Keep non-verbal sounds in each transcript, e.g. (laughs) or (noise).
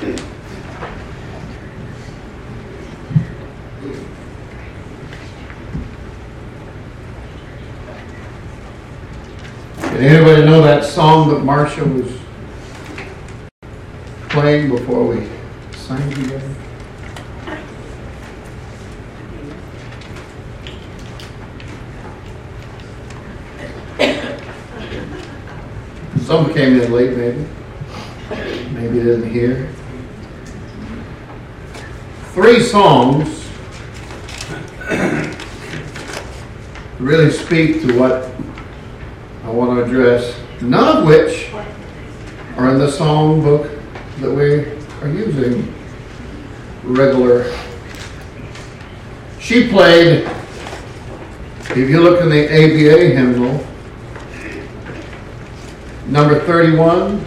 Did anybody know that song that Marcia was playing before we sang together? Some came in late, maybe. Maybe didn't hear. Three songs really speak to what I want to address, none of which are in the song book that we are using regular. She played, if you look in the ABA hymnal, number 31, by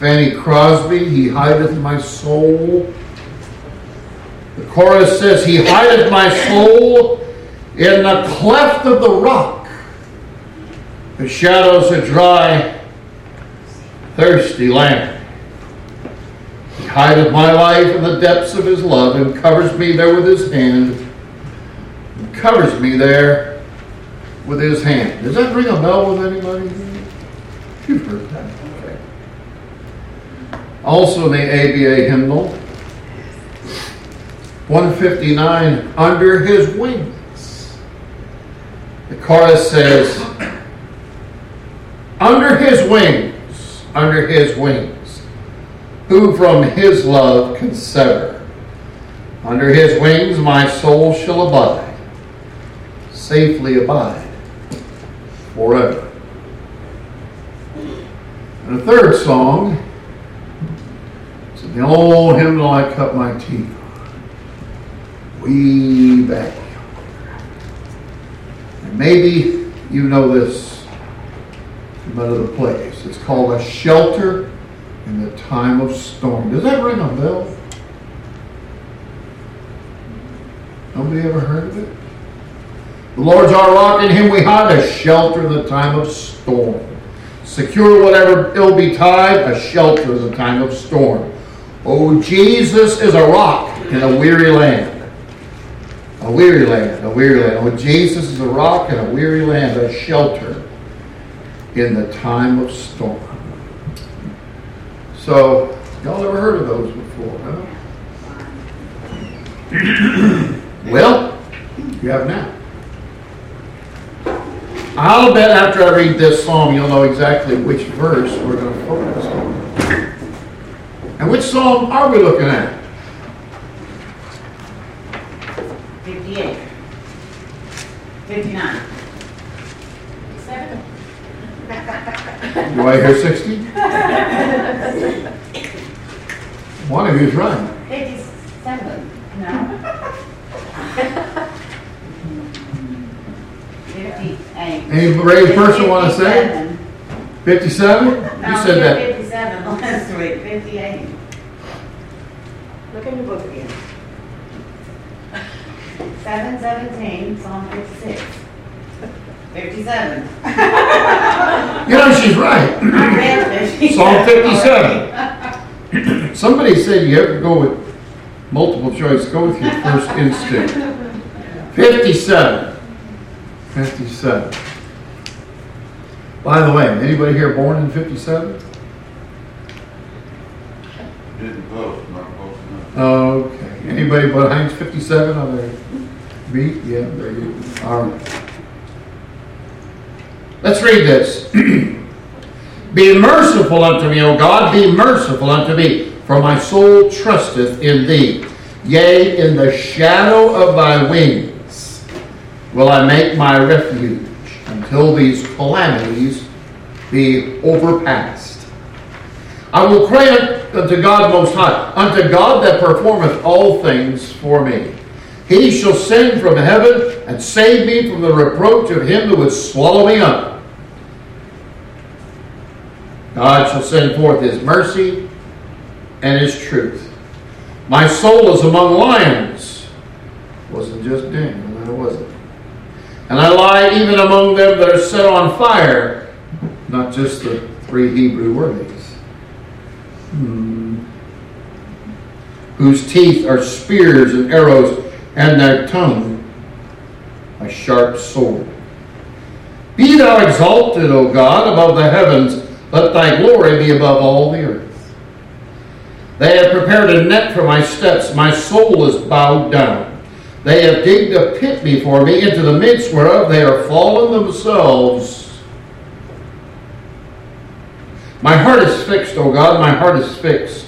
Fanny Crosby, He hideth my soul. The chorus says, He hideth my soul in the cleft of the rock. The shadows a dry, thirsty land. He hideth my life in the depths of his love and covers me there with his hand. And covers me there with his hand. Does that ring a bell with anybody? You've heard that. Also in the ABA hymnal, 159, Under His Wings. The chorus says, Under His wings, under His wings, who from His love can sever? Under His wings my soul shall abide, safely abide forever. And a third song, it's the old hymnal I cut my teeth way back. And maybe you know this from another place. It's called A Shelter in the Time of Storm. Does that ring a bell? Nobody ever heard of it? The Lord's our rock, in him we hide a shelter in the time of storm. Secure whatever ill betide, a shelter in the time of storm. Oh, Jesus is a rock in a weary land. A weary land, a weary land. Oh, Jesus is a rock in a weary land, a shelter in the time of storm. So, y'all never heard of those before, huh? (clears throat) well, you have now. I'll bet after I read this psalm, you'll know exactly which verse we're going to focus on. And which psalm are we looking at? 58. 59. Do I hear 60? (laughs) One of you is right. 57. No. 58. Any brave person want to say? 57? You said that. 57 last week, 58. Look in your book again. (laughs) 717, Psalm 56. 57. You know, she's right. (laughs) I read 57. (laughs) Psalm 57. (clears throat) Somebody said you have to go with multiple choice. Go with your first instinct. 57. 57. By the way, anybody here born in 57? Didn't vote, not close. Okay. Anybody behind 57 on their beat? Yeah, good. All right. Let's read this. (clears throat) be merciful unto me, O God, be merciful unto me, for my soul trusteth in thee. Yea, in the shadow of thy wings will I make my refuge until these calamities be overpassed. I will cry unto God Most High, unto God that performeth all things for me. He shall send from heaven and save me from the reproach of him that would swallow me up. God shall send forth his mercy and his truth. My soul is among lions. Wasn't just Daniel, that wasn't. And I lie even among them that are set on fire, not just the three Hebrew worthies. Hmm, whose teeth are spears and arrows, and their tongue a sharp sword. Be thou exalted, O God, above the heavens, let thy glory be above all the earth. They have prepared a net for my steps, my soul is bowed down. They have digged a pit before me, into the midst whereof they are fallen themselves. My heart is fixed, O God, my heart is fixed.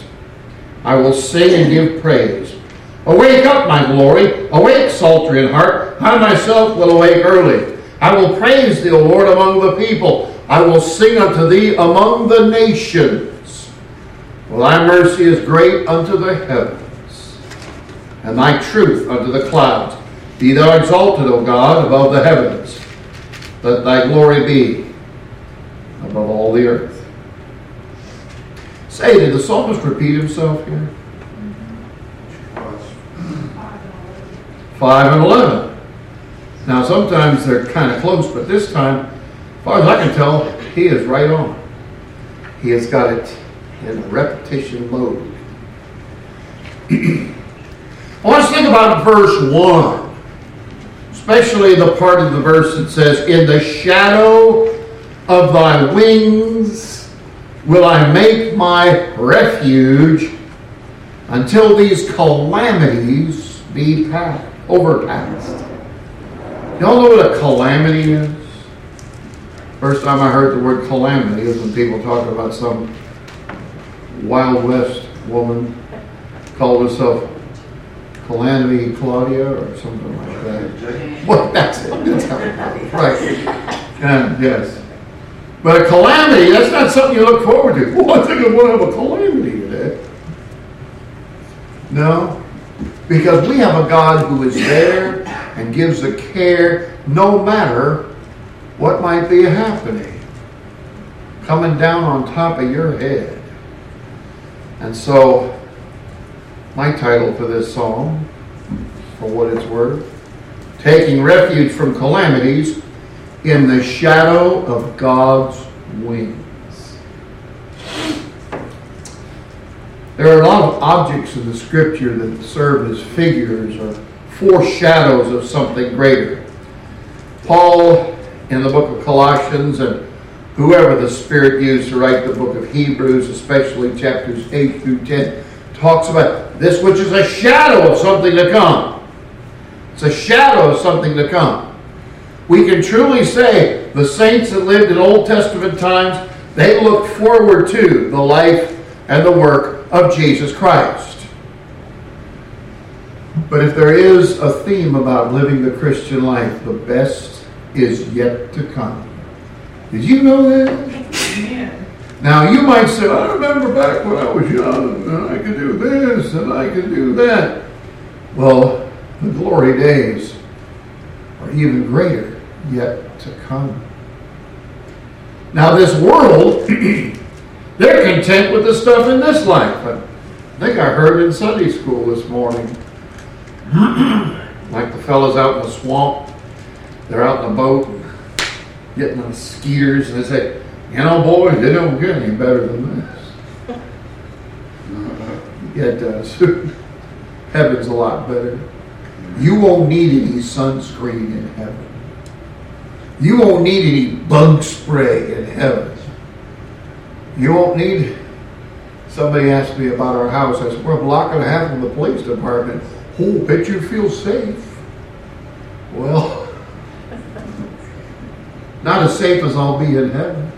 I will sing and give praise. Awake up, my glory. Awake, psaltery in heart. I myself will awake early. I will praise thee, O Lord, among the people. I will sing unto thee among the nations. For thy mercy is great unto the heavens, and thy truth unto the clouds. Be thou exalted, O God, above the heavens. Let thy glory be above all the earth. Say, did the psalmist repeat himself here? 5 and 11. Now, sometimes they're kind of close, but this time, as far as I can tell, he is right on. He has got it in repetition mode. I want us to think about verse 1, especially the part of the verse that says, In the shadow of thy wings will I make my refuge until these calamities be past, overpassed. Y'all know what a calamity is? First time I heard the word calamity is when people talk about some Wild West woman called herself Calamity Claudia or something like that. Well, that's it. That's right. (laughs) And yes. But a calamity, that's not something you look forward to. (laughs) Oh, I think I'm going to have a calamity today. No, because we have a God who is there and gives the care no matter what might be happening, coming down on top of your head. And so, my title for this song, for what it's worth, Taking Refuge from Calamities in the shadow of God's wings. There are a lot of objects in the scripture that serve as figures or foreshadows of something greater. Paul, in the book of Colossians, and whoever the Spirit used to write the book of Hebrews, especially chapters 8 through 10, talks about this which is a shadow of something to come. It's a shadow of something to come. We can truly say the saints that lived in Old Testament times, they looked forward to the life and the work of Jesus Christ. But if there is a theme about living the Christian life, the best is yet to come. Did you know that? Now you might say, I remember back when I was young, and I could do this and I could do that. Well, the glory days are even greater yet to come. Now, this world, (clears throat) they're content with the stuff in this life. But I think I heard in Sunday school this morning, (clears throat) like the fellows out in the swamp, they're out in the boat getting on skeeters, and they say, you know, boys, they don't get any better than this. (laughs) It does. (laughs) Heaven's a lot better. You won't need any sunscreen in heaven. You won't need any bug spray in heaven. You won't need. Somebody asked me about our house. I said, We're a block and a half from the police department. Oh, bet you feel safe. Well, (laughs) not as safe as I'll be in heaven.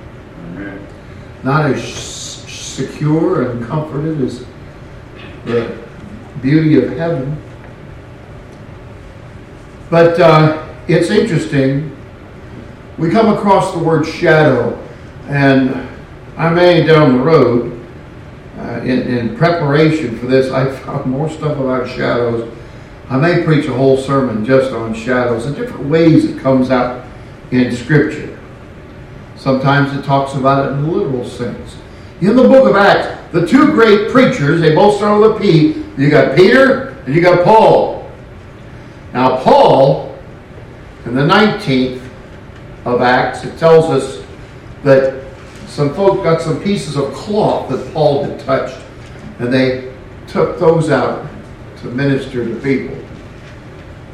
Not as secure and comforted as the beauty of heaven. But uh, it's interesting. We come across the word shadow, and I may down the road, uh, in, in preparation for this, I found more stuff about shadows. I may preach a whole sermon just on shadows and different ways it comes out in Scripture. Sometimes it talks about it in the literal sense. In the book of Acts, the two great preachers, they both start with a P. You got Peter and you got Paul. Now, Paul, in the 19th of Acts, it tells us that some folk got some pieces of cloth that Paul had touched, and they took those out to minister to people.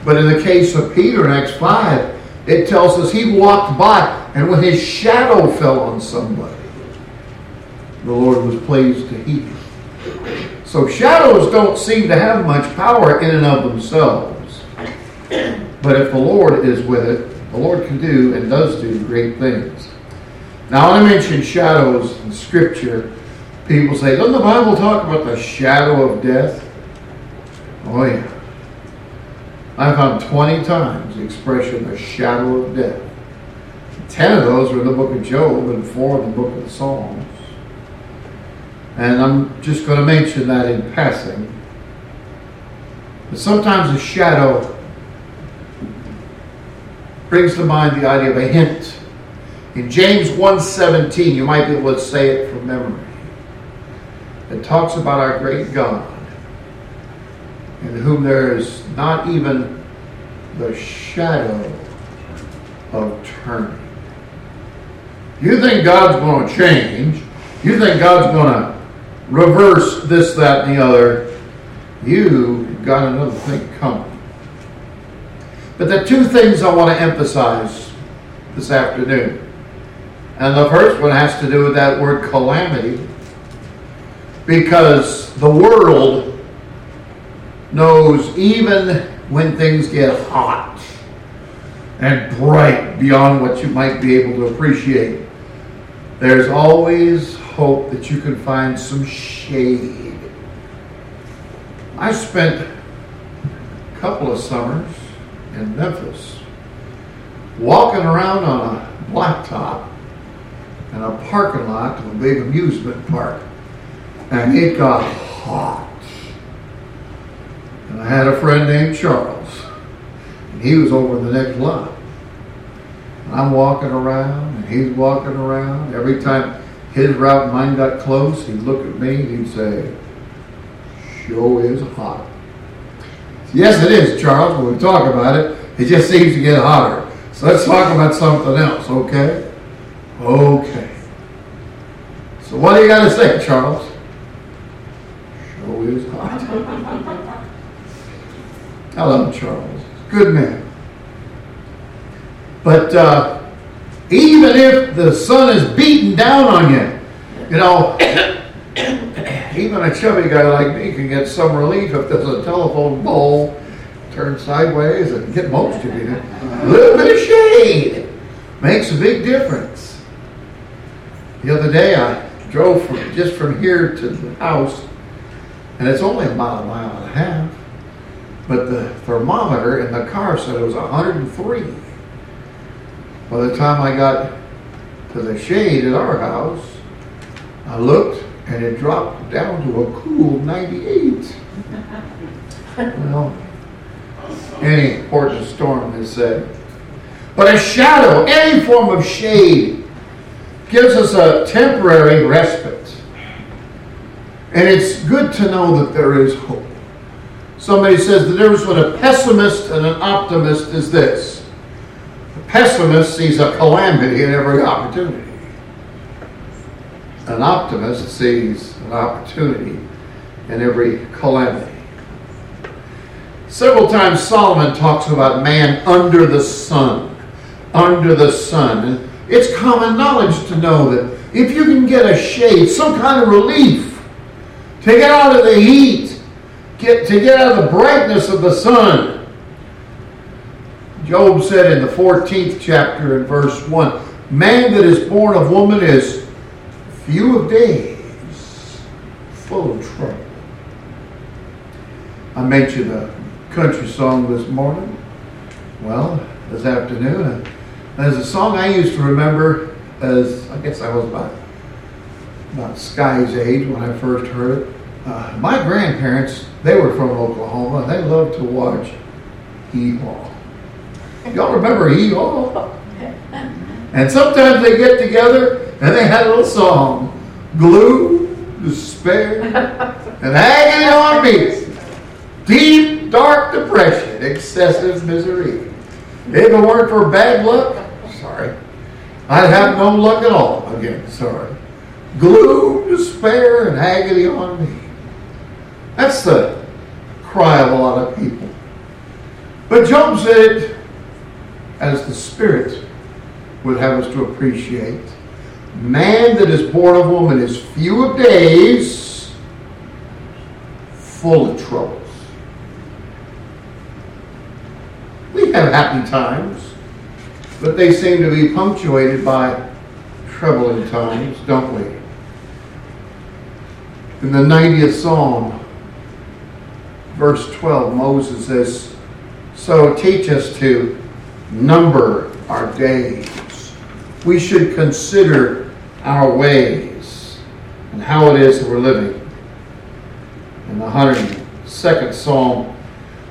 But in the case of Peter in Acts 5, it tells us he walked by, and when his shadow fell on somebody, the Lord was pleased to heal. So shadows don't seem to have much power in and of themselves. But if the Lord is with it, the Lord can do and does do great things. Now, when I mention shadows in Scripture, people say, doesn't the Bible talk about the shadow of death? Oh, yeah. I found 20 times the expression the shadow of death. Ten of those were in the book of Job and four in the book of the Psalms. And I'm just going to mention that in passing. But sometimes a shadow brings to mind the idea of a hint. In James 1.17, you might be able to say it from memory. It talks about our great God, in whom there is not even the shadow of turning. You think God's going to change. You think God's going to reverse this, that, and the other. You got another thing coming. But the two things I want to emphasize this afternoon. And the first one has to do with that word calamity. Because the world knows even when things get hot and bright beyond what you might be able to appreciate, there's always hope that you can find some shade. I spent a couple of summers in Memphis walking around on a blacktop in a parking lot of a big amusement park. And it got hot. And I had a friend named Charles. And he was over the next lot. And I'm walking around and he's walking around. Every time his route and mine got close, he'd look at me and he'd say, Sure is hot. Yes, it is, Charles. When we talk about it, it just seems to get hotter. So let's talk about something else, okay? Okay. So what do you got to say, Charles? Show is hot. I love Charles. Good man. But uh, even if the sun is beating down on you, you know, even a chubby guy like me can get some relief if there's a telephone pole turned sideways and get most of you. A little bit of shade makes a big difference. The other day I drove from just from here to the house, and it's only about a mile and a half. But the thermometer in the car said it was 103. By the time I got to the shade at our house, I looked and it dropped down to a cool 98. well, any important storm is said. But a shadow, any form of shade, gives us a temporary respite. And it's good to know that there is hope. Somebody says the difference between a pessimist and an optimist is this. A pessimist sees a calamity in every opportunity. An optimist sees an opportunity in every calamity. Several times Solomon talks about man under the sun. Under the sun. It's common knowledge to know that if you can get a shade, some kind of relief, to get out of the heat, get to get out of the brightness of the sun. Job said in the 14th chapter in verse 1, man that is born of woman is few of days, full of trouble. I mentioned a country song this morning. Well, this afternoon. There's a song I used to remember as I guess I was about about Sky's age when I first heard it. Uh, my grandparents, they were from Oklahoma. They loved to watch Hee-Haw. Y'all remember Hee-Haw? (laughs) And sometimes they get together and they had a little song, Glue, Despair, (laughs) and Agony on Me. Deep, dark depression, excessive misery. If it weren't for bad luck, sorry, I'd have no luck at all again, sorry. Gloom, despair, and agony on me. That's the cry of a lot of people. But Job said as the Spirit would have us to appreciate. Man that is born of woman is few of days, full of troubles. We have happy times, but they seem to be punctuated by troubling times, don't we? In the 90th Psalm, verse 12, Moses says, So teach us to number our days. We should consider our ways and how it is that we're living. In the 102nd Psalm,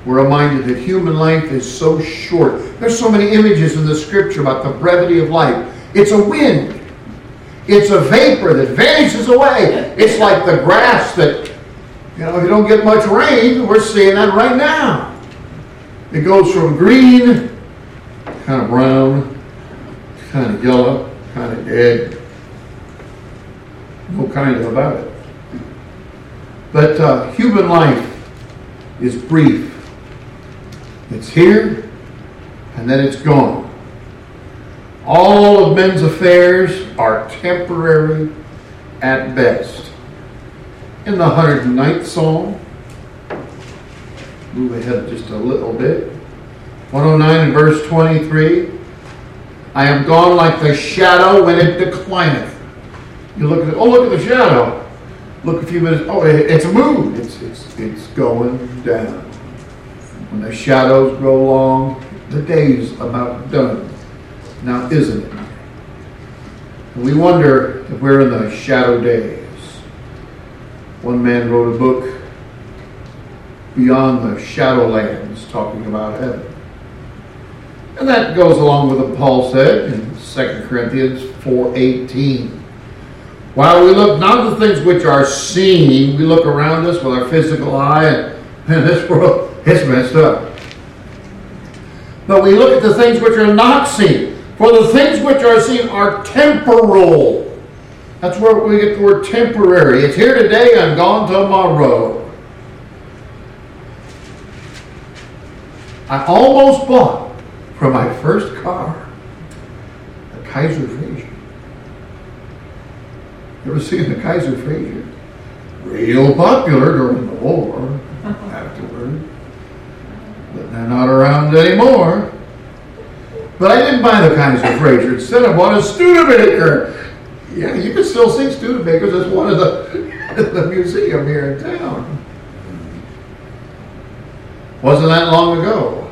we're reminded that human life is so short. There's so many images in the scripture about the brevity of life. It's a wind. It's a vapor that vanishes away. It's like the grass that, you know, if you don't get much rain, we're seeing that right now. It goes from green, kind of brown, kind of yellow, kind of dead. No kind of about it. But uh, human life is brief. It's here, and then it's gone. All of men's affairs are temporary at best. In the 109th Psalm, move ahead just a little bit. 109 and verse 23. I am gone like the shadow when it declineth. You look at it, oh, look at the shadow. Look a few minutes, oh, it's a moon. It's, it's, it's going down. When the shadows grow long, the day's about done. Now, isn't it? And we wonder if we're in the shadow days. One man wrote a book, Beyond the Shadowlands, talking about heaven. And that goes along with what Paul said in 2 Corinthians 4.18. While we look not at the things which are seen, we look around us with our physical eye, and, (laughs) and this world, it's messed up. But we look at the things which are not seen. For the things which are seen are temporal. That's where we get the word temporary. It's here today and gone tomorrow. I almost bought for my first car a Kaiser Frazer. You ever seen the Kaiser Frazer? Real popular during the war (laughs) afterward. But they're not around anymore. But I didn't buy the Kaiser Frazer. Instead, I bought a Studebaker. Yeah, you can still see Studebakers. It's one of the, (laughs) the museum here in town. Wasn't that long ago.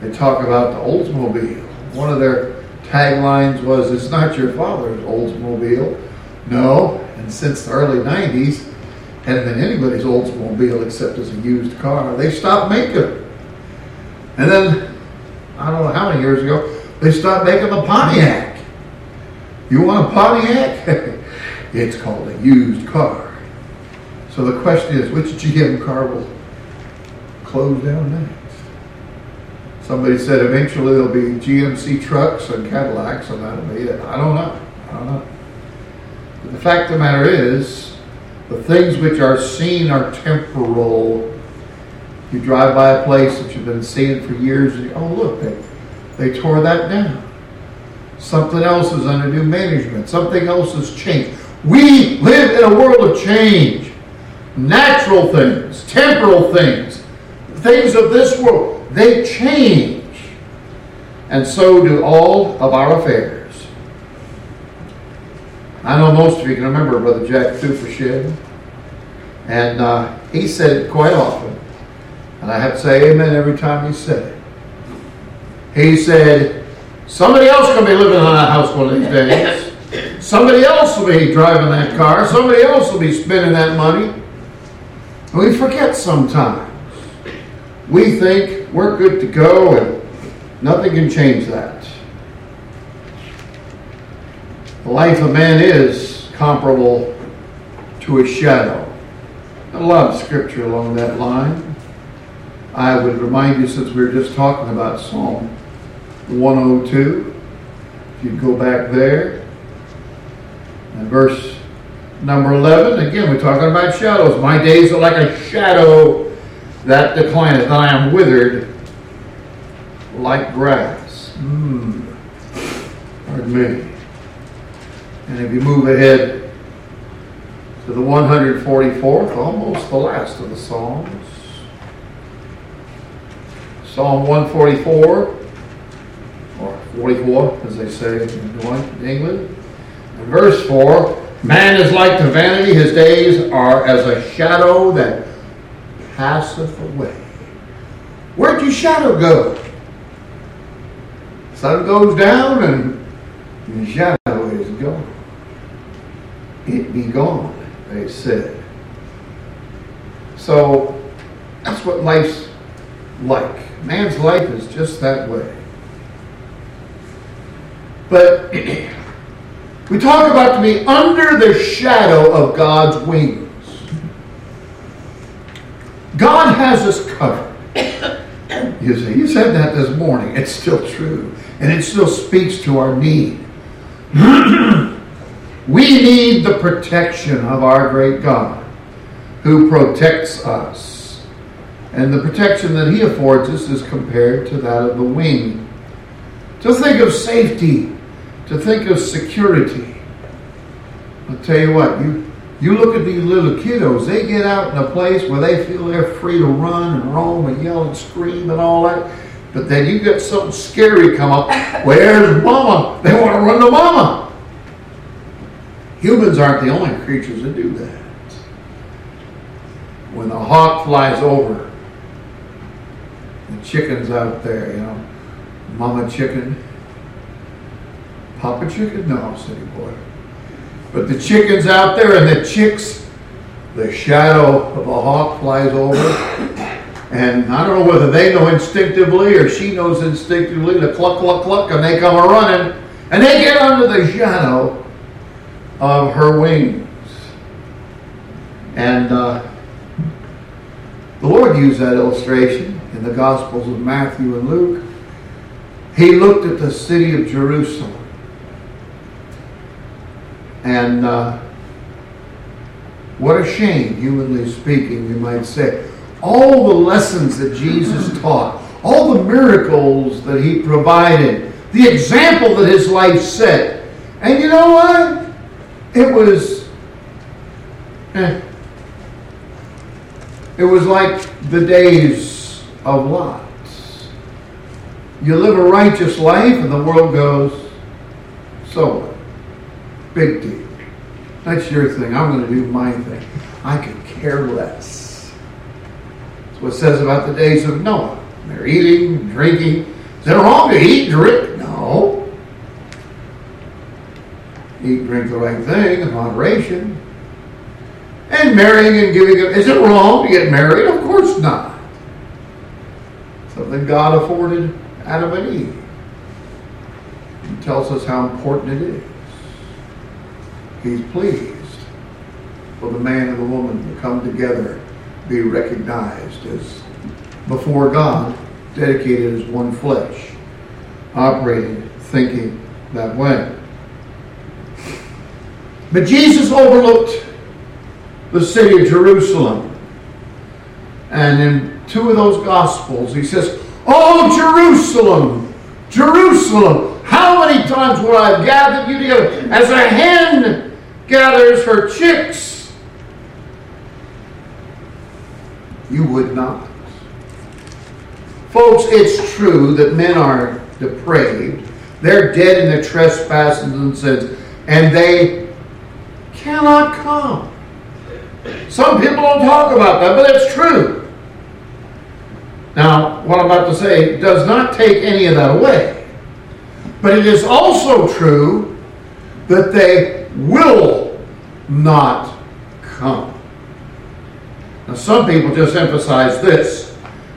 They talk about the Oldsmobile. One of their taglines was, It's not your father's Oldsmobile. No, and since the early 90s, hadn't been anybody's Oldsmobile except as a used car. They stopped making it. And then, I don't know how many years ago, they stopped making the Pontiac. You want a Pontiac? (laughs) it's called a used car. So the question is, which GM car will close down next? Somebody said eventually there'll be GMC trucks and Cadillacs, and that'll be it. I don't know. I don't know. But the fact of the matter is, the things which are seen are temporal. You drive by a place that you've been seeing for years, and you, oh look, they, they tore that down. Something else is under new management. Something else has changed. We live in a world of change. Natural things, temporal things, things of this world, they change. And so do all of our affairs. I know most of you can remember Brother Jack Thufershed. And uh, he said it quite often. And I have to say amen every time he said it. He said, somebody else can be living in that house one of these days. Somebody else will be driving that car. Somebody else will be spending that money. We forget sometimes. We think we're good to go and nothing can change that. The life of man is comparable to a shadow. A lot of scripture along that line. I would remind you, since we were just talking about Psalm 102, If you go back there, and verse number 11, again, we're talking about shadows. My days are like a shadow that declineth, I am withered like grass. Hmm. Pardon me. And if you move ahead to the 144th, almost the last of the Psalms, Psalm 144, or 44, as they say in England. And verse 4 Man is like to vanity, his days are as a shadow that passeth away. Where'd your shadow go? Sun goes down and the shadow is gone. It be gone, they said. So that's what life's like. Man's life is just that way. But (clears throat) we talk about to be under the shadow of God's wings. God has us covered. (coughs) You see, you said that this morning. It's still true. And it still speaks to our need. (coughs) we need the protection of our great God who protects us. And the protection that he affords us is compared to that of the wing. To think of safety, to think of security. I'll tell you what, you you look at these little kiddos, they get out in a place where they feel they're free to run and roam and yell and scream and all that. But then you get something scary come up. Where's mama? They want to run to mama. Humans aren't the only creatures that do that. When a hawk flies over, the chickens out there, you know, mama chicken, papa chicken, no, city boy. But the chickens out there and the chicks, the shadow of a hawk flies over. And I don't know whether they know instinctively or she knows instinctively the cluck, cluck, cluck, and they come a running. And they get under the shadow of her wings. And uh, the Lord used that illustration in the Gospels of Matthew and Luke. He looked at the city of Jerusalem and uh, what a shame, humanly speaking, you might say. All the lessons that Jesus (laughs) taught, all the miracles that he provided, the example that his life set. And you know what? It was. Eh, it was like the days of Lot. You live a righteous life, and the world goes, so? Big deal. That's your thing. I'm going to do my thing. I could care less. That's what it says about the days of Noah. They're eating, drinking. Is it wrong to eat, and drink? No. Eat, and drink the right thing in moderation. And marrying and giving. up. Is it wrong to get married? Of course not. Something God afforded Adam and Eve. He tells us how important it is. He's pleased for the man and the woman to come together, be recognized as before God, dedicated as one flesh, operating, thinking that way. But Jesus overlooked the city of Jerusalem. And in two of those Gospels, he says, Oh, Jerusalem, Jerusalem, how many times would I have gathered you together as a hen gathers her chicks? You would not. Folks, it's true that men are depraved. They're dead in their trespasses and sins, and they cannot come. Some people don't talk about that, but it's true. Now, what I'm about to say does not take any of that away. But it is also true that they will not come. Now, some people just emphasize this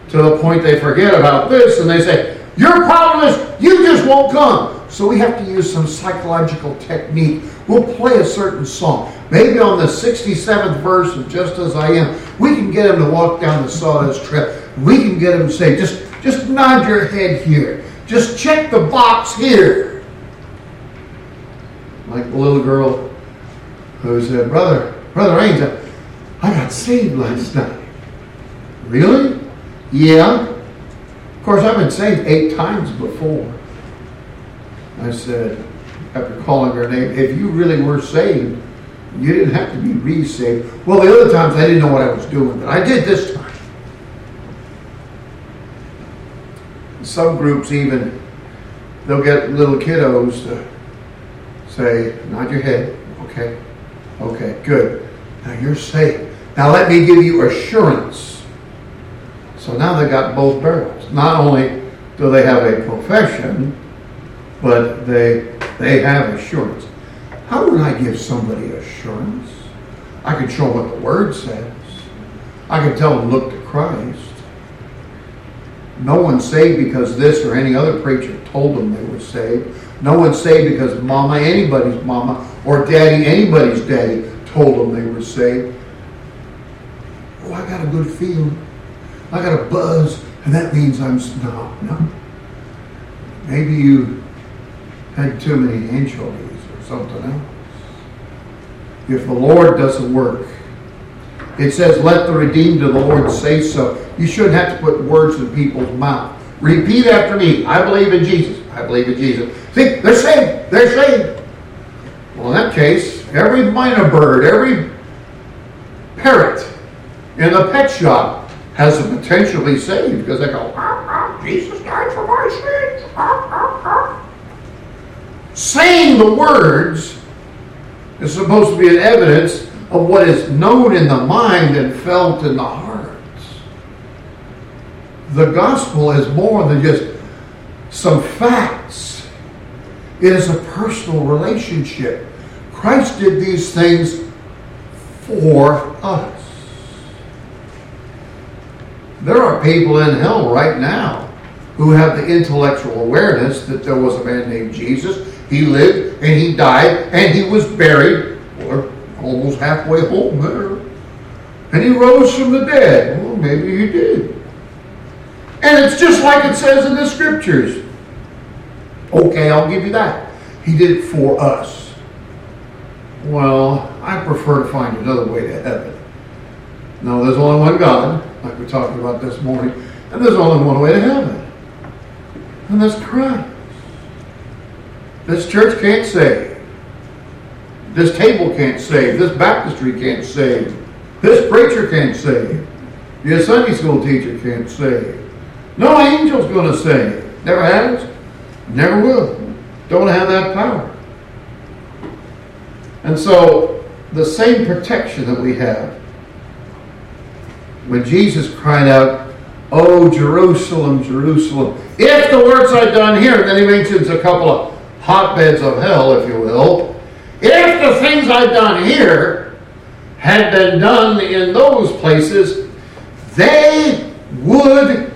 to the point they forget about this and they say, Your problem is you just won't come. So we have to use some psychological technique. We'll play a certain song. Maybe on the 67th verse of Just As I Am, we can get him to walk down the sawdust trail. We can get him to say, just, just nod your head here. Just check the box here. Little girl who said, Brother, Brother Ains, I- got saved last night. Really? Yeah. Of course, I've been saved eight times before. I said, after calling her name, if you really were saved, you didn't have to be re-saved. Well, the other times I didn't know what I was doing, but I did this time. Some groups even, they'll get little kiddos to say, nod your head, okay, okay, good. Now you're saved. Now let me give you assurance. So now they got both barrels. Not only do they have a profession, but they they have assurance. How would I give somebody assurance? I can show them what the Word says. I can tell them, look to Christ. No one's saved because this or any other preacher told them they were saved. No one's saved because mama, anybody's mama, or daddy, anybody's daddy told them they were saved. Oh, I got a good feeling. I got a buzz, and that means I'm no, no. Maybe you had too many anchovies or something else. If the Lord doesn't work, it says, "Let the redeemed of the Lord say so." You shouldn't have to put words in people's mouth. Repeat after me. I believe in Jesus. I believe in Jesus. See, they're saved. They're saved. Well, in that case, every mynah bird, every parrot in the pet shop has the potential to be saved because they go, "Ah, ah, Jesus died for my sins. Ah, ah, ah." Saying the words is supposed to be an evidence of what is known in the mind and felt in the heart. The gospel is more than just some facts. It is a personal relationship. Christ did these things for us. There are people in hell right now who have the intellectual awareness that there was a man named Jesus. He lived and he died and he was buried, or almost halfway home there. And he rose from the dead. Well, maybe he did. And it's just like it says in the scriptures. Okay, I'll give you that. He did it for us. Well, I prefer to find another way to heaven. No, there's only one God, like we talked about this morning, and there's only one way to heaven. And that's Christ. This church can't save. This table can't save. This baptistry can't save. This preacher can't save. Your Sunday school teacher can't save. No angel's going to save. Never has. Never will. Don't have that power. And so, the same protection that we have when Jesus cried out, Oh, Jerusalem, Jerusalem, if the works I've done here, then he mentions a couple of hotbeds of hell, if you will. If the things I've done here had been done in those places, they would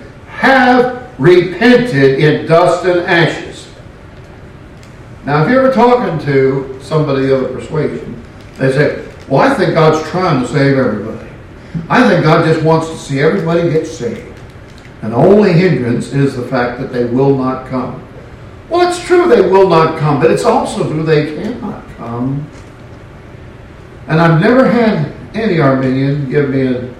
have repented in dust and ashes. Now, if you're ever talking to somebody of other persuasion, they say, Well, I think God's trying to save everybody. I think God just wants to see everybody get saved. And the only hindrance is the fact that they will not come. Well, it's true they will not come, but it's also true they cannot come. And I've never had any Arminian give me a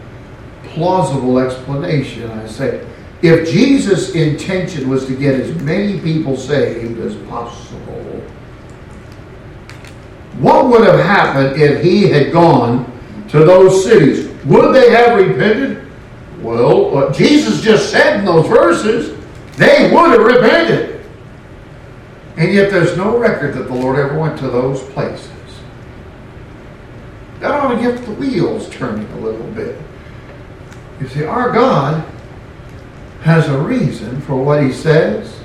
plausible explanation. I say, if Jesus' intention was to get as many people saved as possible, what would have happened if he had gone to those cities? Would they have repented? Well, what Jesus just said in those verses, they would have repented. And yet there's no record that the Lord ever went to those places. That ought to get the wheels turning a little bit. You see, our God has a reason for what he says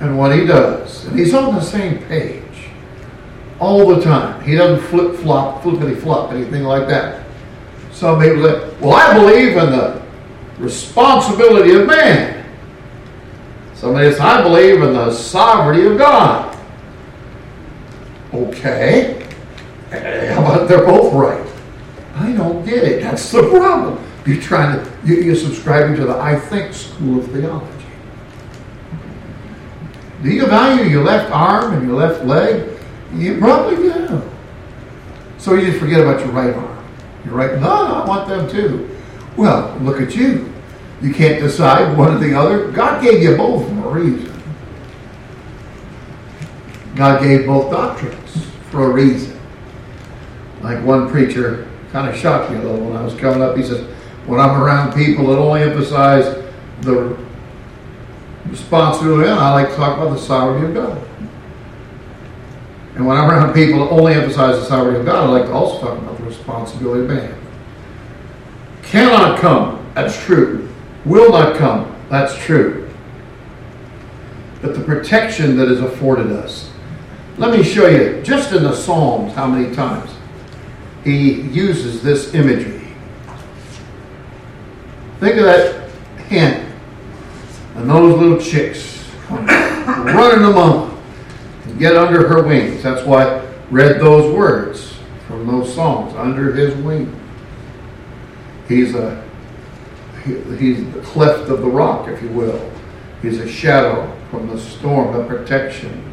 and what he does. And he's on the same page all the time. He doesn't flip flop, flippity flop, anything like that. Some people say, well, I believe in the responsibility of man. Somebody says, I believe in the sovereignty of God. Okay. (laughs) How about they're both right? I don't get it. That's the problem. You're trying to, you- you're subscribing to the I think school of theology. Do you value your left arm and your left leg? You probably do. So you just forget about your right arm. Your right, no, no, I want them too. Well, look at you. You can't decide one or the other. God gave you both for a reason. God gave both doctrines for a reason. Like one preacher kind of shocked me a little when I was coming up. He says, when I'm around people that only emphasize the responsibility, I like to talk about the sovereignty of God. And when I'm around people that only emphasize the sovereignty of God, I like to also talk about the responsibility of man. Cannot come, that's true. Will not come, that's true. But the protection that is afforded us. Let me show you, just in the Psalms, how many times he uses this imagery. Think of that hen and those little chicks running among and get under her wings. That's why I read those words from those songs under his wing. He's a he's the cleft of the rock, if you will. He's a shadow from the storm, a protection.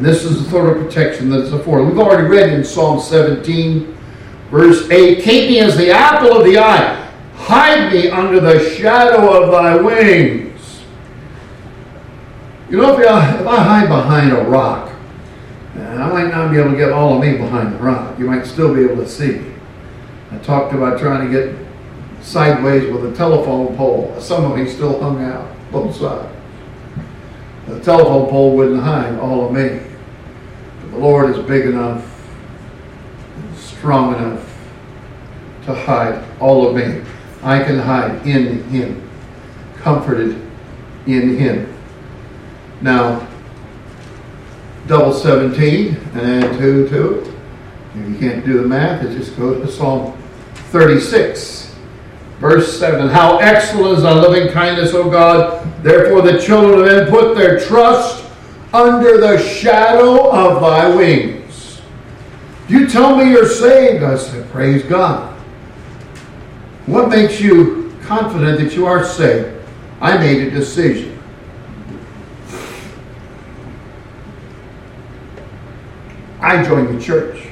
And this is the sort of protection that's afforded. We've already read in Psalm 17, verse 8 Keep me as the apple of the eye, hide me under the shadow of thy wings. You know, if I, if I hide behind a rock, I might not be able to get all of me behind the rock. You might still be able to see. Me. I talked about trying to get sideways with a telephone pole. Some of me still hung out, both sides. The telephone pole wouldn't hide all of me. The Lord is big enough, strong enough to hide all of me. I can hide in Him, comforted in Him. Now, double 17 and add 2 to it. If you can't do the math, just go to Psalm 36, verse 7. How excellent is thy loving kindness, O God! Therefore the children of men put their trust under the shadow of thy wings. You tell me you're saved. I said, Praise God. What makes you confident that you are saved? I made a decision. I joined the church.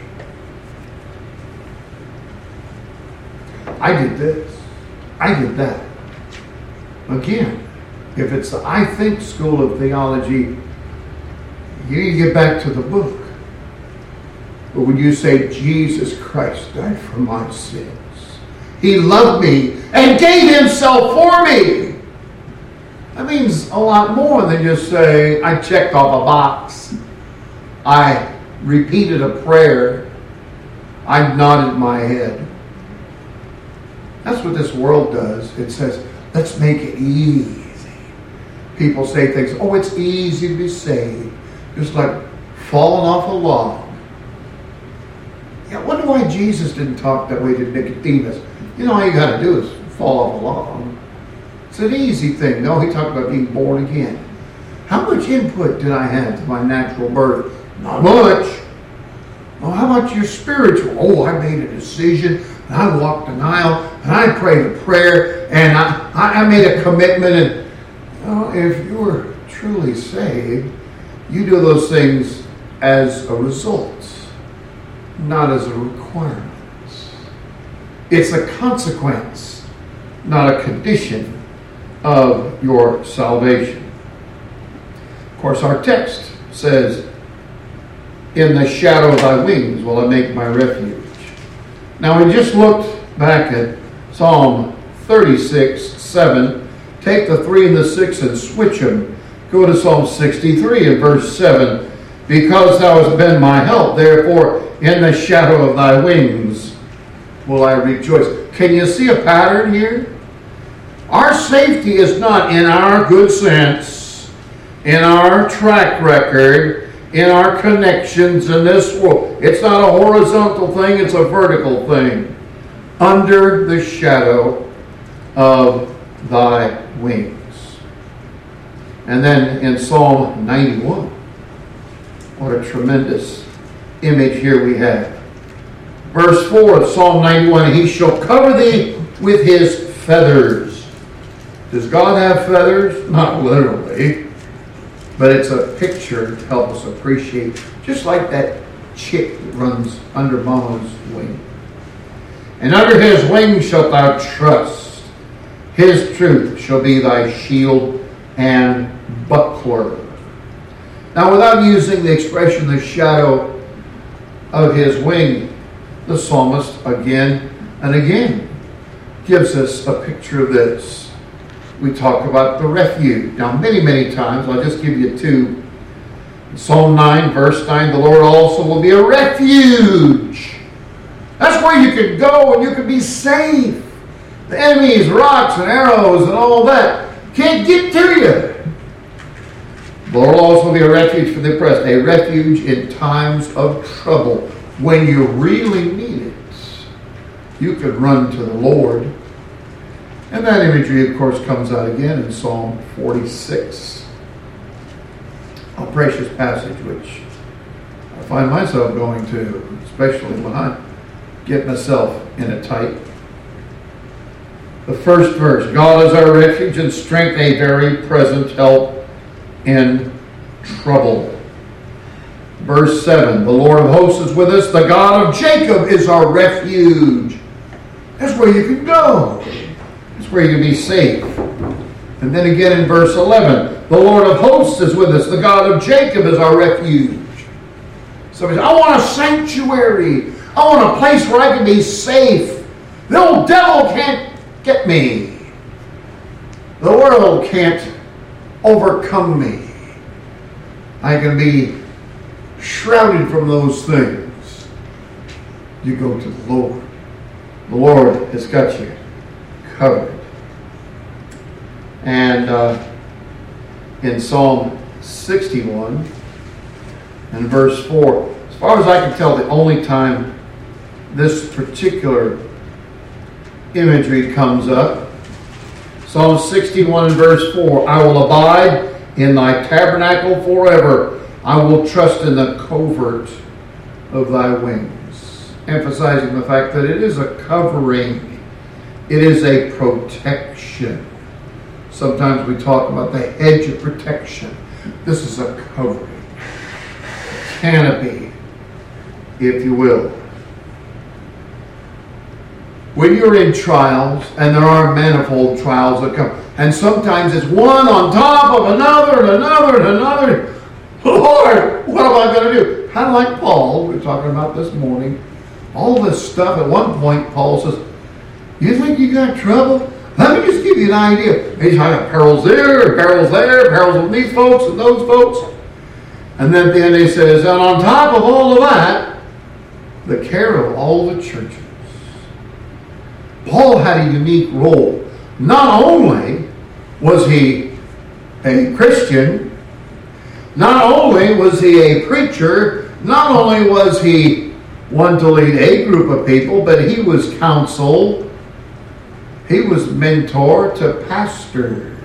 I did this. I did that. Again, if it's the I think school of theology, you need to get back to the book. But when you say Jesus Christ died for my sins, He loved me and gave Himself for me. That means a lot more than just say, I checked off a box. I repeated a prayer. I nodded my head. That's what this world does. It says, let's make it easy. People say things, oh, it's easy to be saved. Just like falling off a log. Yeah, I wonder why Jesus didn't talk that way to Nicodemus. You know, all you got to do is fall off a log. It's an easy thing. No, he talked about being born again. How much input did I have to my natural birth? Not much. Well, how about your spiritual? Oh, I made a decision, and I walked the aisle, and I prayed a prayer, and I, I made a commitment. And if you were truly saved, you do those things as a result, not as a requirement. It's a consequence, not a condition of your salvation. Of course, our text says, In the shadow of thy wings will I make my refuge. Now, we just looked back at Psalm 36 7. Take the 3 and the 6 and switch them. Go to Psalm 63 and verse 7. Because thou hast been my help, therefore in the shadow of thy wings will I rejoice. Can you see a pattern here? Our safety is not in our good sense, in our track record, in our connections in this world. It's not a horizontal thing, it's a vertical thing. Under the shadow of thy wings. And then in Psalm 91, what a tremendous image here we have. Verse 4 of Psalm 91 He shall cover thee with his feathers. Does God have feathers? Not literally. but it's a picture to help us appreciate, just like that chick that runs under mama's wing. And under his wing shalt thou trust. His truth shall be thy shield and buckler. Now, without using the expression the shadow of his wing, the psalmist again and again gives us a picture of this. We talk about the refuge. Now, many, many times, I'll just give you two. Psalm 9, verse 9, the Lord also will be a refuge. That's where you can go and you can be safe. The enemies, rocks and arrows and all that can't get to you. The Lord will be a refuge for the oppressed, a refuge in times of trouble. When you really need it, you could run to the Lord. And that imagery, of course, comes out again in Psalm 46. A precious passage which I find myself going to, especially when I get myself in a tight. The first verse God is our refuge and strength, a very present help in trouble. Verse 7 The Lord of hosts is with us, the God of Jacob is our refuge. That's where you can go, that's where you can be safe. And then again in verse 11 The Lord of hosts is with us, the God of Jacob is our refuge. Somebody says, I want a sanctuary. I want a place where I can be safe. The old devil can't get me. The world can't overcome me. I can be shrouded from those things. You go to the Lord. The Lord has got you covered. And uh, in Psalm 61 and verse 4, as far as I can tell, the only time this particular imagery comes up. Psalm 61 and verse 4 I will abide in thy tabernacle forever. I will trust in the covert of thy wings. Emphasizing the fact that it is a covering, it is a protection. Sometimes we talk about the hedge of protection. This is a covering, canopy, if you will when you're in trials, and there are manifold trials that come, and sometimes it's one on top of another and another and another. Lord, what am I going to do? Kind of like Paul, we are talking about this morning. All this stuff, at one point, Paul says, You think you got trouble? Let me just give you an idea. He's got perils there, perils there, perils with these folks and those folks. And then at the end he says, And on top of all of that, the care of all the churches. Paul had a unique role. Not only was he a Christian, not only was he a preacher, not only was he one to lead a group of people, but he was counsel, he was mentor to pastors.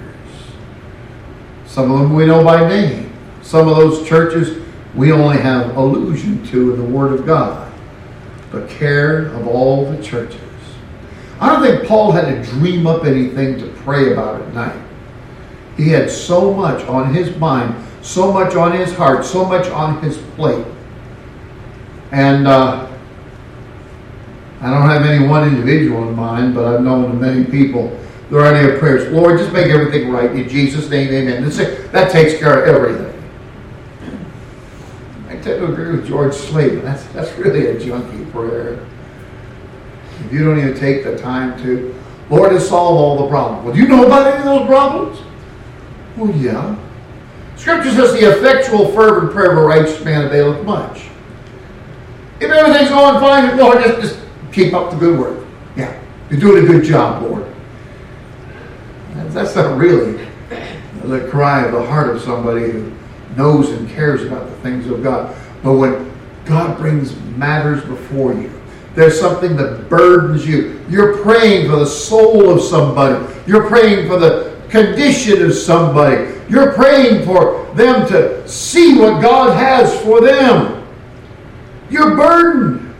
Some of them we know by name. Some of those churches we only have allusion to in the Word of God. The care of all the churches. I don't think Paul had to dream up anything to pray about at night. He had so much on his mind, so much on his heart, so much on his plate. And uh, I don't have any one individual in mind, but I've known many people. There are any prayers. Lord, just make everything right. In Jesus' name, amen. That takes care of everything. I tend to agree with George Slavin. That's, that's really a junkie prayer. If you don't even take the time to, Lord has solved all the problems. Well, do you know about any of those problems? Well, yeah. Scripture says the effectual, fervent prayer of a righteous man availeth much. If everything's going fine, Lord, just, just keep up the good work. Yeah, you're doing a good job, Lord. That's not really the cry of the heart of somebody who knows and cares about the things of God. But when God brings matters before you, there's something that burdens you. You're praying for the soul of somebody. You're praying for the condition of somebody. You're praying for them to see what God has for them. You're burdened.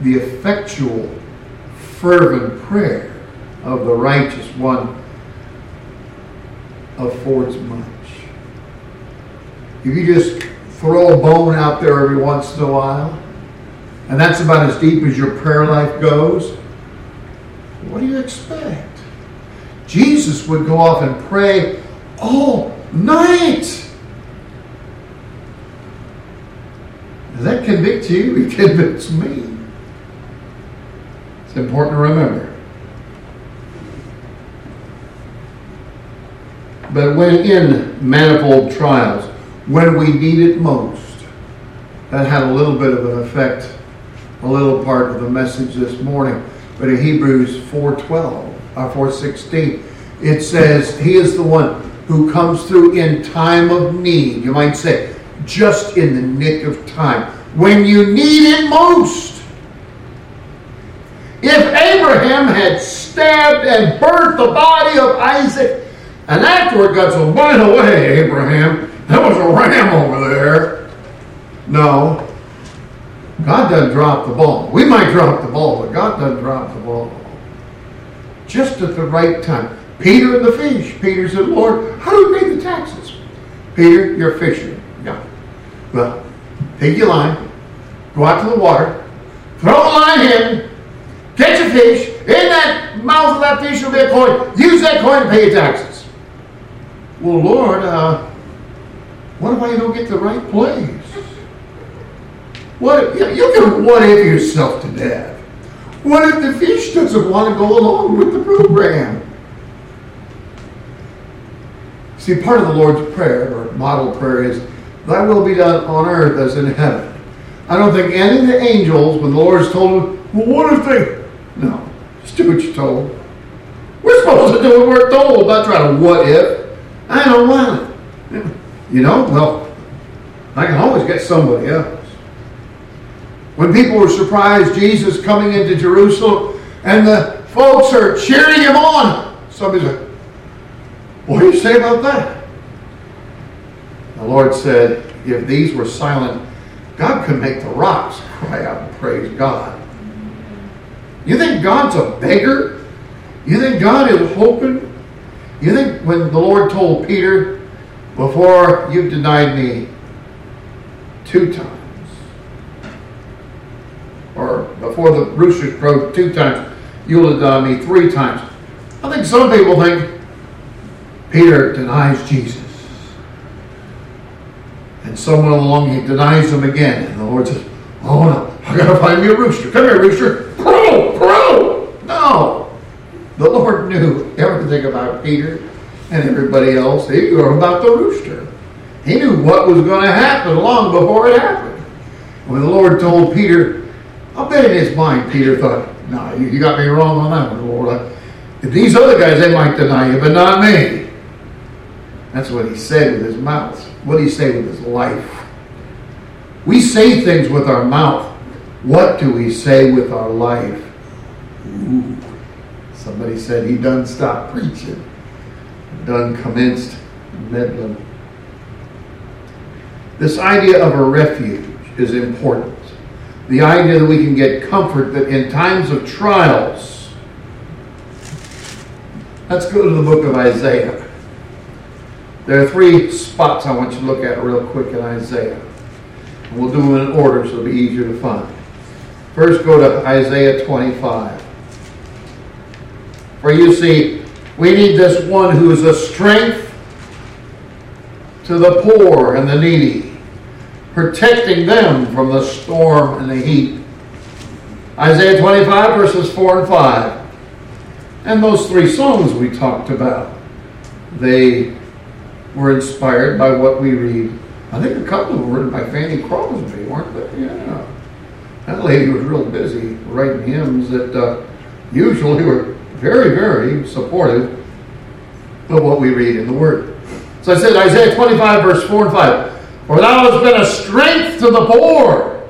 The effectual, fervent prayer of the righteous one affords much. If you just throw a bone out there every once in a while, and that's about as deep as your prayer life goes, what do you expect? Jesus would go off and pray all night. Does that convict you? (laughs) It convicts me. It's important to remember. But when in manifold trials, when we need it most, that had a little bit of an effect, a little part of the message this morning. But in Hebrews 4.12, or uh, 4.16, it says, He is the one who comes through in time of need. You might say, just in the nick of time. When you need it most. If Abraham had stabbed and burnt the body of Isaac, and afterward God said, by the way, Abraham, that was a ram over there. No. God doesn't drop the ball. We might drop the ball, but God doesn't drop the ball. Just at the right time. Peter and the fish. Peter said, Lord, how do we pay the taxes? Peter, you're a fisherman. Yeah. Well, take your line, go out to the water, throw the line in, catch a fish, in that mouth of that fish will be a coin. Use that coin to pay your taxes. Well, Lord, uh, what if I don't get the right place? What if, you can what if yourself to death. What if the fish doesn't want to go along with the program? See, part of the Lord's Prayer, or model prayer, is, Thy will be done on earth as in heaven. I don't think any of the angels, when the Lord's told them, well, what if they... No, just do what you're told. We're supposed to do what we're told, not try to what if. I don't want it. You know, well, I can always get somebody else. When people were surprised Jesus coming into Jerusalem and the folks are cheering him on, somebody said, What do you say about that? The Lord said, If these were silent, God could make the rocks (laughs) cry out and praise God. You think God's a beggar? You think God is hoping? You think when the Lord told Peter, Before you've denied me two times, or before the roosters crowed two times, you'll deny me three times. I think some people think Peter denies Jesus. And someone along he denies him again. And the Lord says, Oh no, I gotta find me a rooster. Come here, rooster. Crow, crow. No. The Lord knew everything about Peter and everybody else. He knew about the rooster. He knew what was going to happen long before it happened. When the Lord told Peter, I'll bet in his mind, Peter thought, no, nah, you, you, got me wrong on that one, Lord. These other guys, they might deny you, but not me. That's what he said with his mouth. What did he say with his life? We say things with our mouth. What do we say with our life? Ooh. Somebody said he done stop preaching. Done commenced meddling. This idea of a refuge is important. The idea that we can get comfort that in times of trials, let's go to the book of Isaiah. There are three spots I want you to look at real quick in Isaiah. And we'll do them in order so it'll be easier to find. First, go to Isaiah 25. For you see, we need this one who is a strength to the poor and the needy, protecting them from the storm and the heat. Isaiah 25, verses 4 and 5. And those three songs we talked about, they were inspired by what we read. I think a couple of them were written by Fanny Crosby, weren't they? Yeah. That lady was real busy writing hymns that uh, usually were very, very supportive of what we read in the Word. So I said, Isaiah 25, verse 4 and 5. For thou hast been a strength to the poor.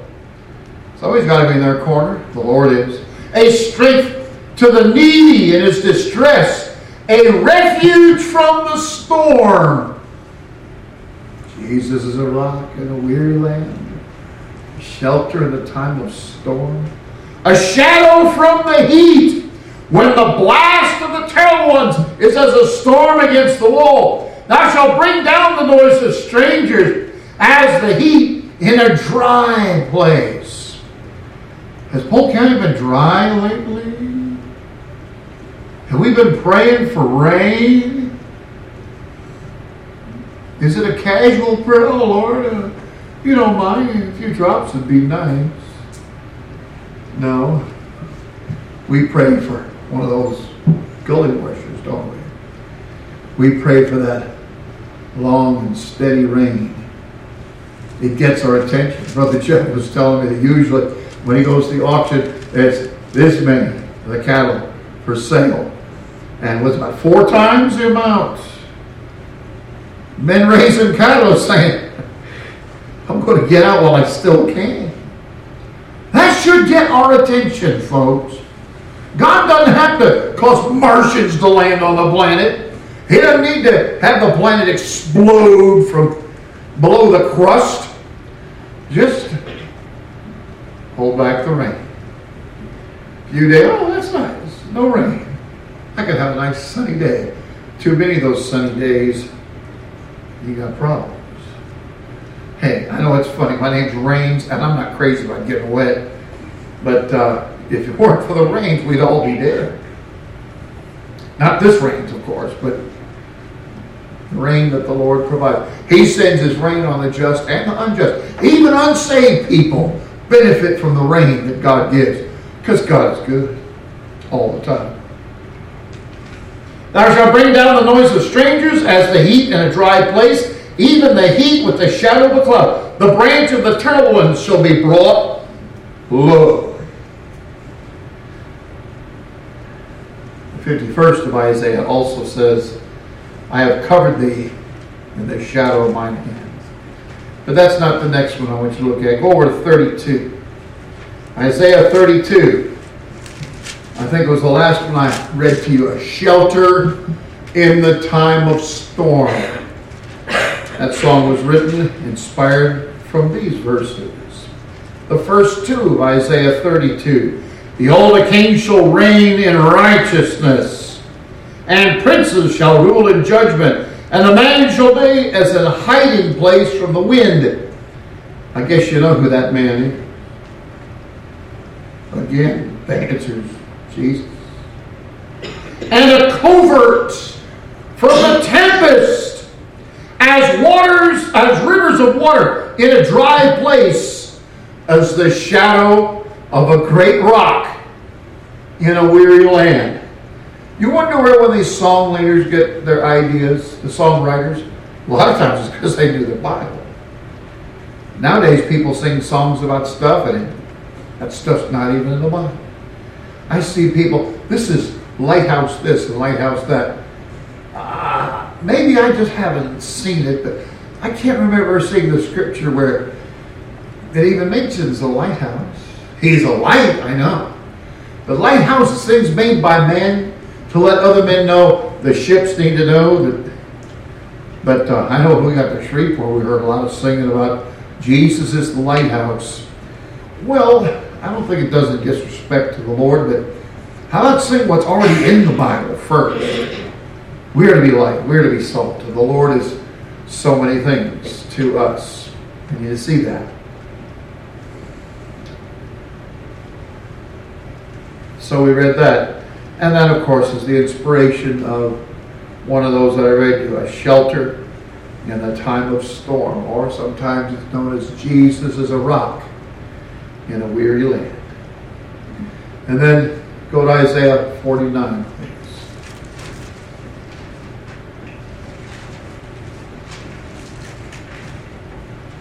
Somebody's got to be in their corner. The Lord is. A strength to the needy in his distress. A refuge from the storm. Jesus is a rock in a weary land. A shelter in the time of storm. A shadow from the heat when the blast of the terrible ones is as a storm against the wall. Thou shalt bring down the noise of strangers as the heat in a dry place. Has Polk County been dry lately? Have we been praying for rain? Is it a casual prayer? Oh Lord, uh, you don't mind a few drops would be nice. No. We pray for one of those gully washers, don't we? We pray for that long and steady rain. It gets our attention. Brother Jeff was telling me that usually when he goes to the auction, it's this many the cattle for sale. And was about four times the amount. Men raising cattle saying, I'm going to get out while I still can. That should get our attention, folks. God doesn't have to cause Martians to land on the planet. He doesn't need to have the planet explode from below the crust. Just hold back the rain. Few days, oh, that's nice. No rain. I could have a nice sunny day. Too many of those sunny days, you got problems. Hey, I know it's funny. My name's Rains, and I'm not crazy about getting wet. But uh, if it weren't for the rains, we'd all be dead. Not this rains, of course, but the rain that the Lord provides. He sends his rain on the just and the unjust. Even unsaved people benefit from the rain that God gives because God is good all the time. Thou shalt bring down the noise of strangers as the heat in a dry place, even the heat with the shadow of a cloud. The branch of the eternal ones shall be brought low. The 51st of Isaiah also says, I have covered thee in the shadow of mine hands. But that's not the next one I want you to look at. Go over to 32. Isaiah 32. I think it was the last one I read to you. A shelter in the time of storm. That song was written, inspired from these verses. The first two of Isaiah 32. Behold, a king shall reign in righteousness, and princes shall rule in judgment, and a man shall be as a hiding place from the wind. I guess you know who that man is. Again, the answer is Jesus. And a covert from the tempest, as waters, as rivers of water in a dry place, as the shadow of a great rock in a weary land. You wonder where when these song leaders get their ideas, the songwriters? A lot of times it's because they knew the Bible. Nowadays people sing songs about stuff and that stuff's not even in the Bible. I see people, this is lighthouse this and lighthouse that. Uh, maybe I just haven't seen it, but I can't remember seeing the scripture where it even mentions a lighthouse. He's a light, I know. The lighthouse is things made by men to let other men know the ships need to know that. But uh, I know we got the Shreveport, we heard a lot of singing about Jesus is the lighthouse. Well, I don't think it does a disrespect to the Lord, but how about sing what's already in the Bible first? We are to be light, we are to be salt. The Lord is so many things to us. And You to see that. So we read that. And that, of course, is the inspiration of one of those that I read you a shelter in the time of storm, or sometimes it's known as Jesus is a rock in a weary land. And then go to Isaiah 49.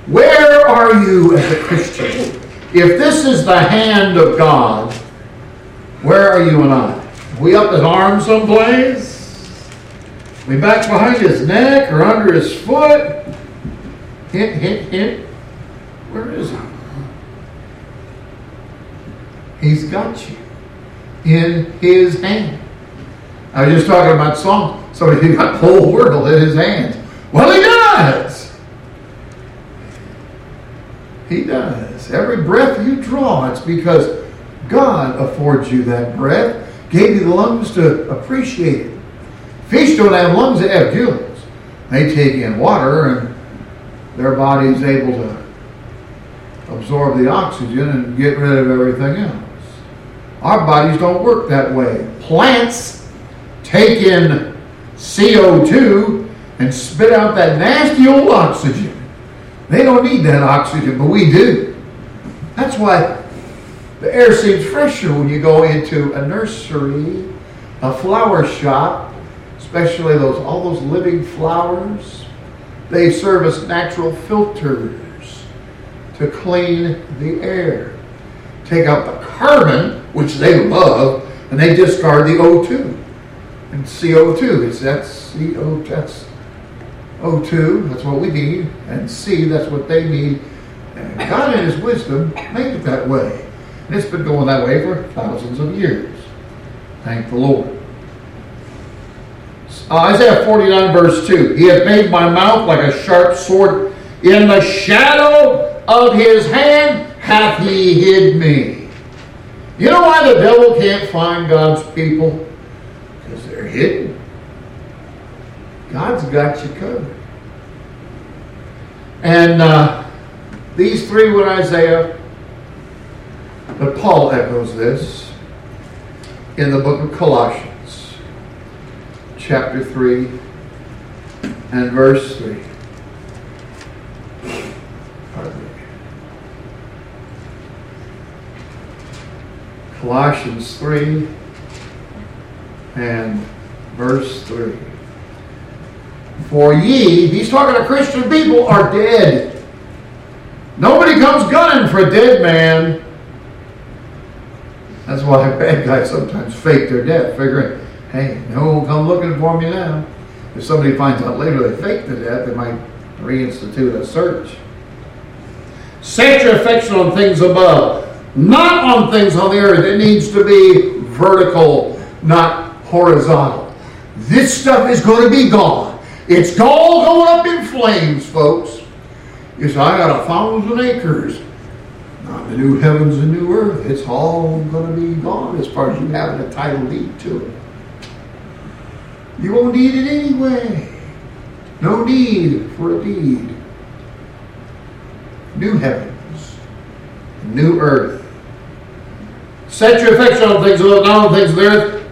Where are you as a Christian? If this is the hand of God, where are you and I? We up his arm someplace? We back behind his neck or under his foot? Hint, hint, hint. Where is he? He's got you in his hand. I was just talking about song. Somebody who (laughs) got the whole world in his hands. Well, he does. He does. Every breath you draw, it's because God affords you that breath, gave you the lungs to appreciate it. Fish don't have lungs, they have gills. They take in water and their body is able to absorb the oxygen and get rid of everything else. Our bodies don't work that way. Plants take in CO2 and spit out that nasty old oxygen. They don't need that oxygen, but we do. That's why the air seems fresher when you go into a nursery, a flower shop, especially those all those living flowers. They serve as natural filters to clean the air. Take out the carbon, which they love, and they discard the O2 and CO2. It's that CO that's O2, that's what we need, and C, that's what they need. And God in His wisdom made it that way. It's been going that way for thousands of years. Thank the Lord. Uh, Isaiah 49, verse 2. He hath made my mouth like a sharp sword. In the shadow of his hand hath he hid me. You know why the devil can't find God's people? Because they're hidden. God's got you covered. And uh, these three with Isaiah, but Paul echoes this in the book of Colossians, chapter 3 and verse 3. Colossians 3 and verse 3. For ye, he's talking to Christian people, are dead. Nobody comes gunning for a dead man. That's why (laughs) bad guys sometimes fake their death, figuring, hey, no one will come looking for me now. If somebody finds out later they faked the death, they might reinstitute a search. Set your affection on things above, not on things on the earth. It needs to be vertical, not horizontal. This stuff is going to be gone. It's all going up in flames, folks. You say, I got a thousand acres. The new heavens and new earth. It's all going to be gone as far as you having a title deed to it. You won't need it anyway. No need for a deed. New heavens, new earth. Set your affection on things above, not on things of the earth.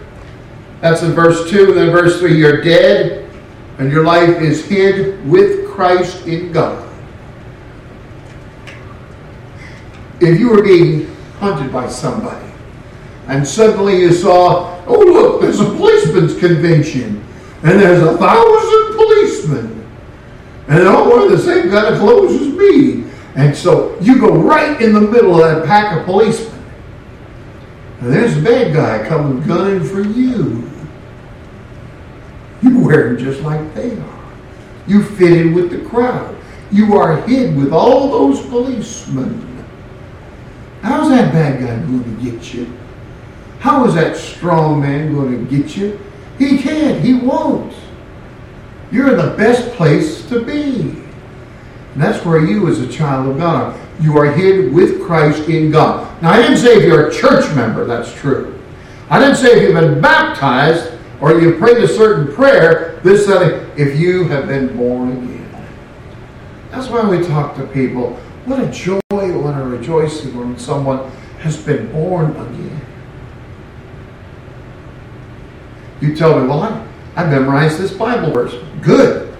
That's in verse 2. And then verse 3 You're dead, and your life is hid with Christ in God. If you were being hunted by somebody, and suddenly you saw, oh, look, there's a policeman's convention, and there's a thousand policemen, and they all wear the same kind of clothes as me. And so you go right in the middle of that pack of policemen. And there's a bad guy coming gunning for you. You're wearing just like they are. You fit in with the crowd. You are hid with all those policemen. How's that bad guy going to get you? How is that strong man going to get you? He can't. He won't. You're the best place to be. And that's where you, as a child of God. You are hid with Christ in God. Now, I didn't say if you're a church member, that's true. I didn't say if you've been baptized or you prayed a certain prayer, this, that, if you have been born again. That's why we talk to people. What a joy, rejoicing when someone has been born again. You tell me, well, I, I memorized this Bible verse. Good.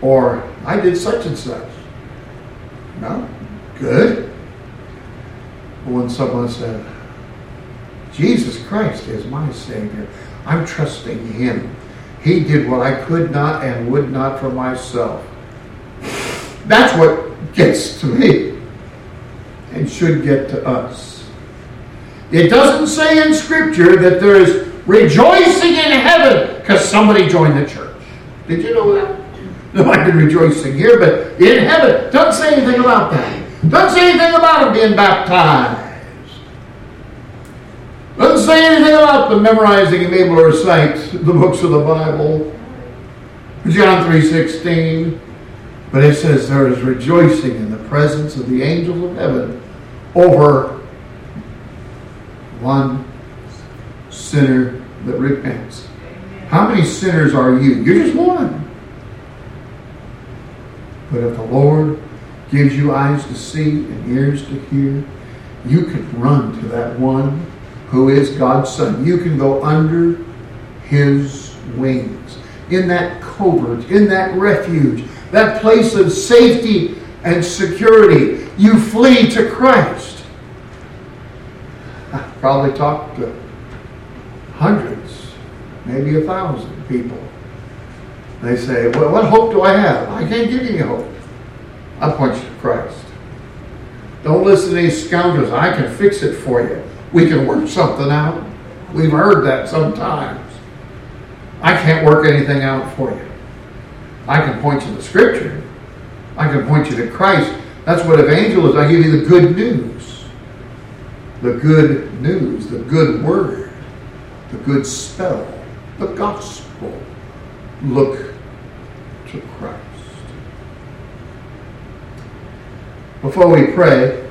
Or I did such and such. No? Good. But when someone said, Jesus Christ is my Savior, I'm trusting Him. He did what I could not and would not for myself. That's what gets to me and should get to us. It doesn't say in Scripture that there is rejoicing in heaven because somebody joined the church. Did you know that? (laughs) There might be rejoicing here, but in heaven, doesn't say anything about that. Doesn't say anything about them being baptized. Doesn't say anything about them memorizing and being able to recite the books of the Bible. John 3.16. But it says there is rejoicing in the presence of the angels of heaven over one sinner that repents. How many sinners are you? You're just one. But if the Lord gives you eyes to see and ears to hear, you can run to that one who is God's Son. You can go under his wings, in that covert, in that refuge, that place of safety and security. You flee to Christ. I've probably talked to hundreds, maybe a thousand people. They say, Well, what hope do I have? I can't give you any hope. I point you to Christ. Don't listen to these scoundrels. I can fix it for you. We can work something out. We've heard that sometimes. I can't work anything out for you. I can point you to Scripture. I can point you to Christ. That's what evangelism. I give you the good news. The good news, the good word, the good spell, the gospel. Look to Christ. Before we pray,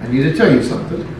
I need to tell you something.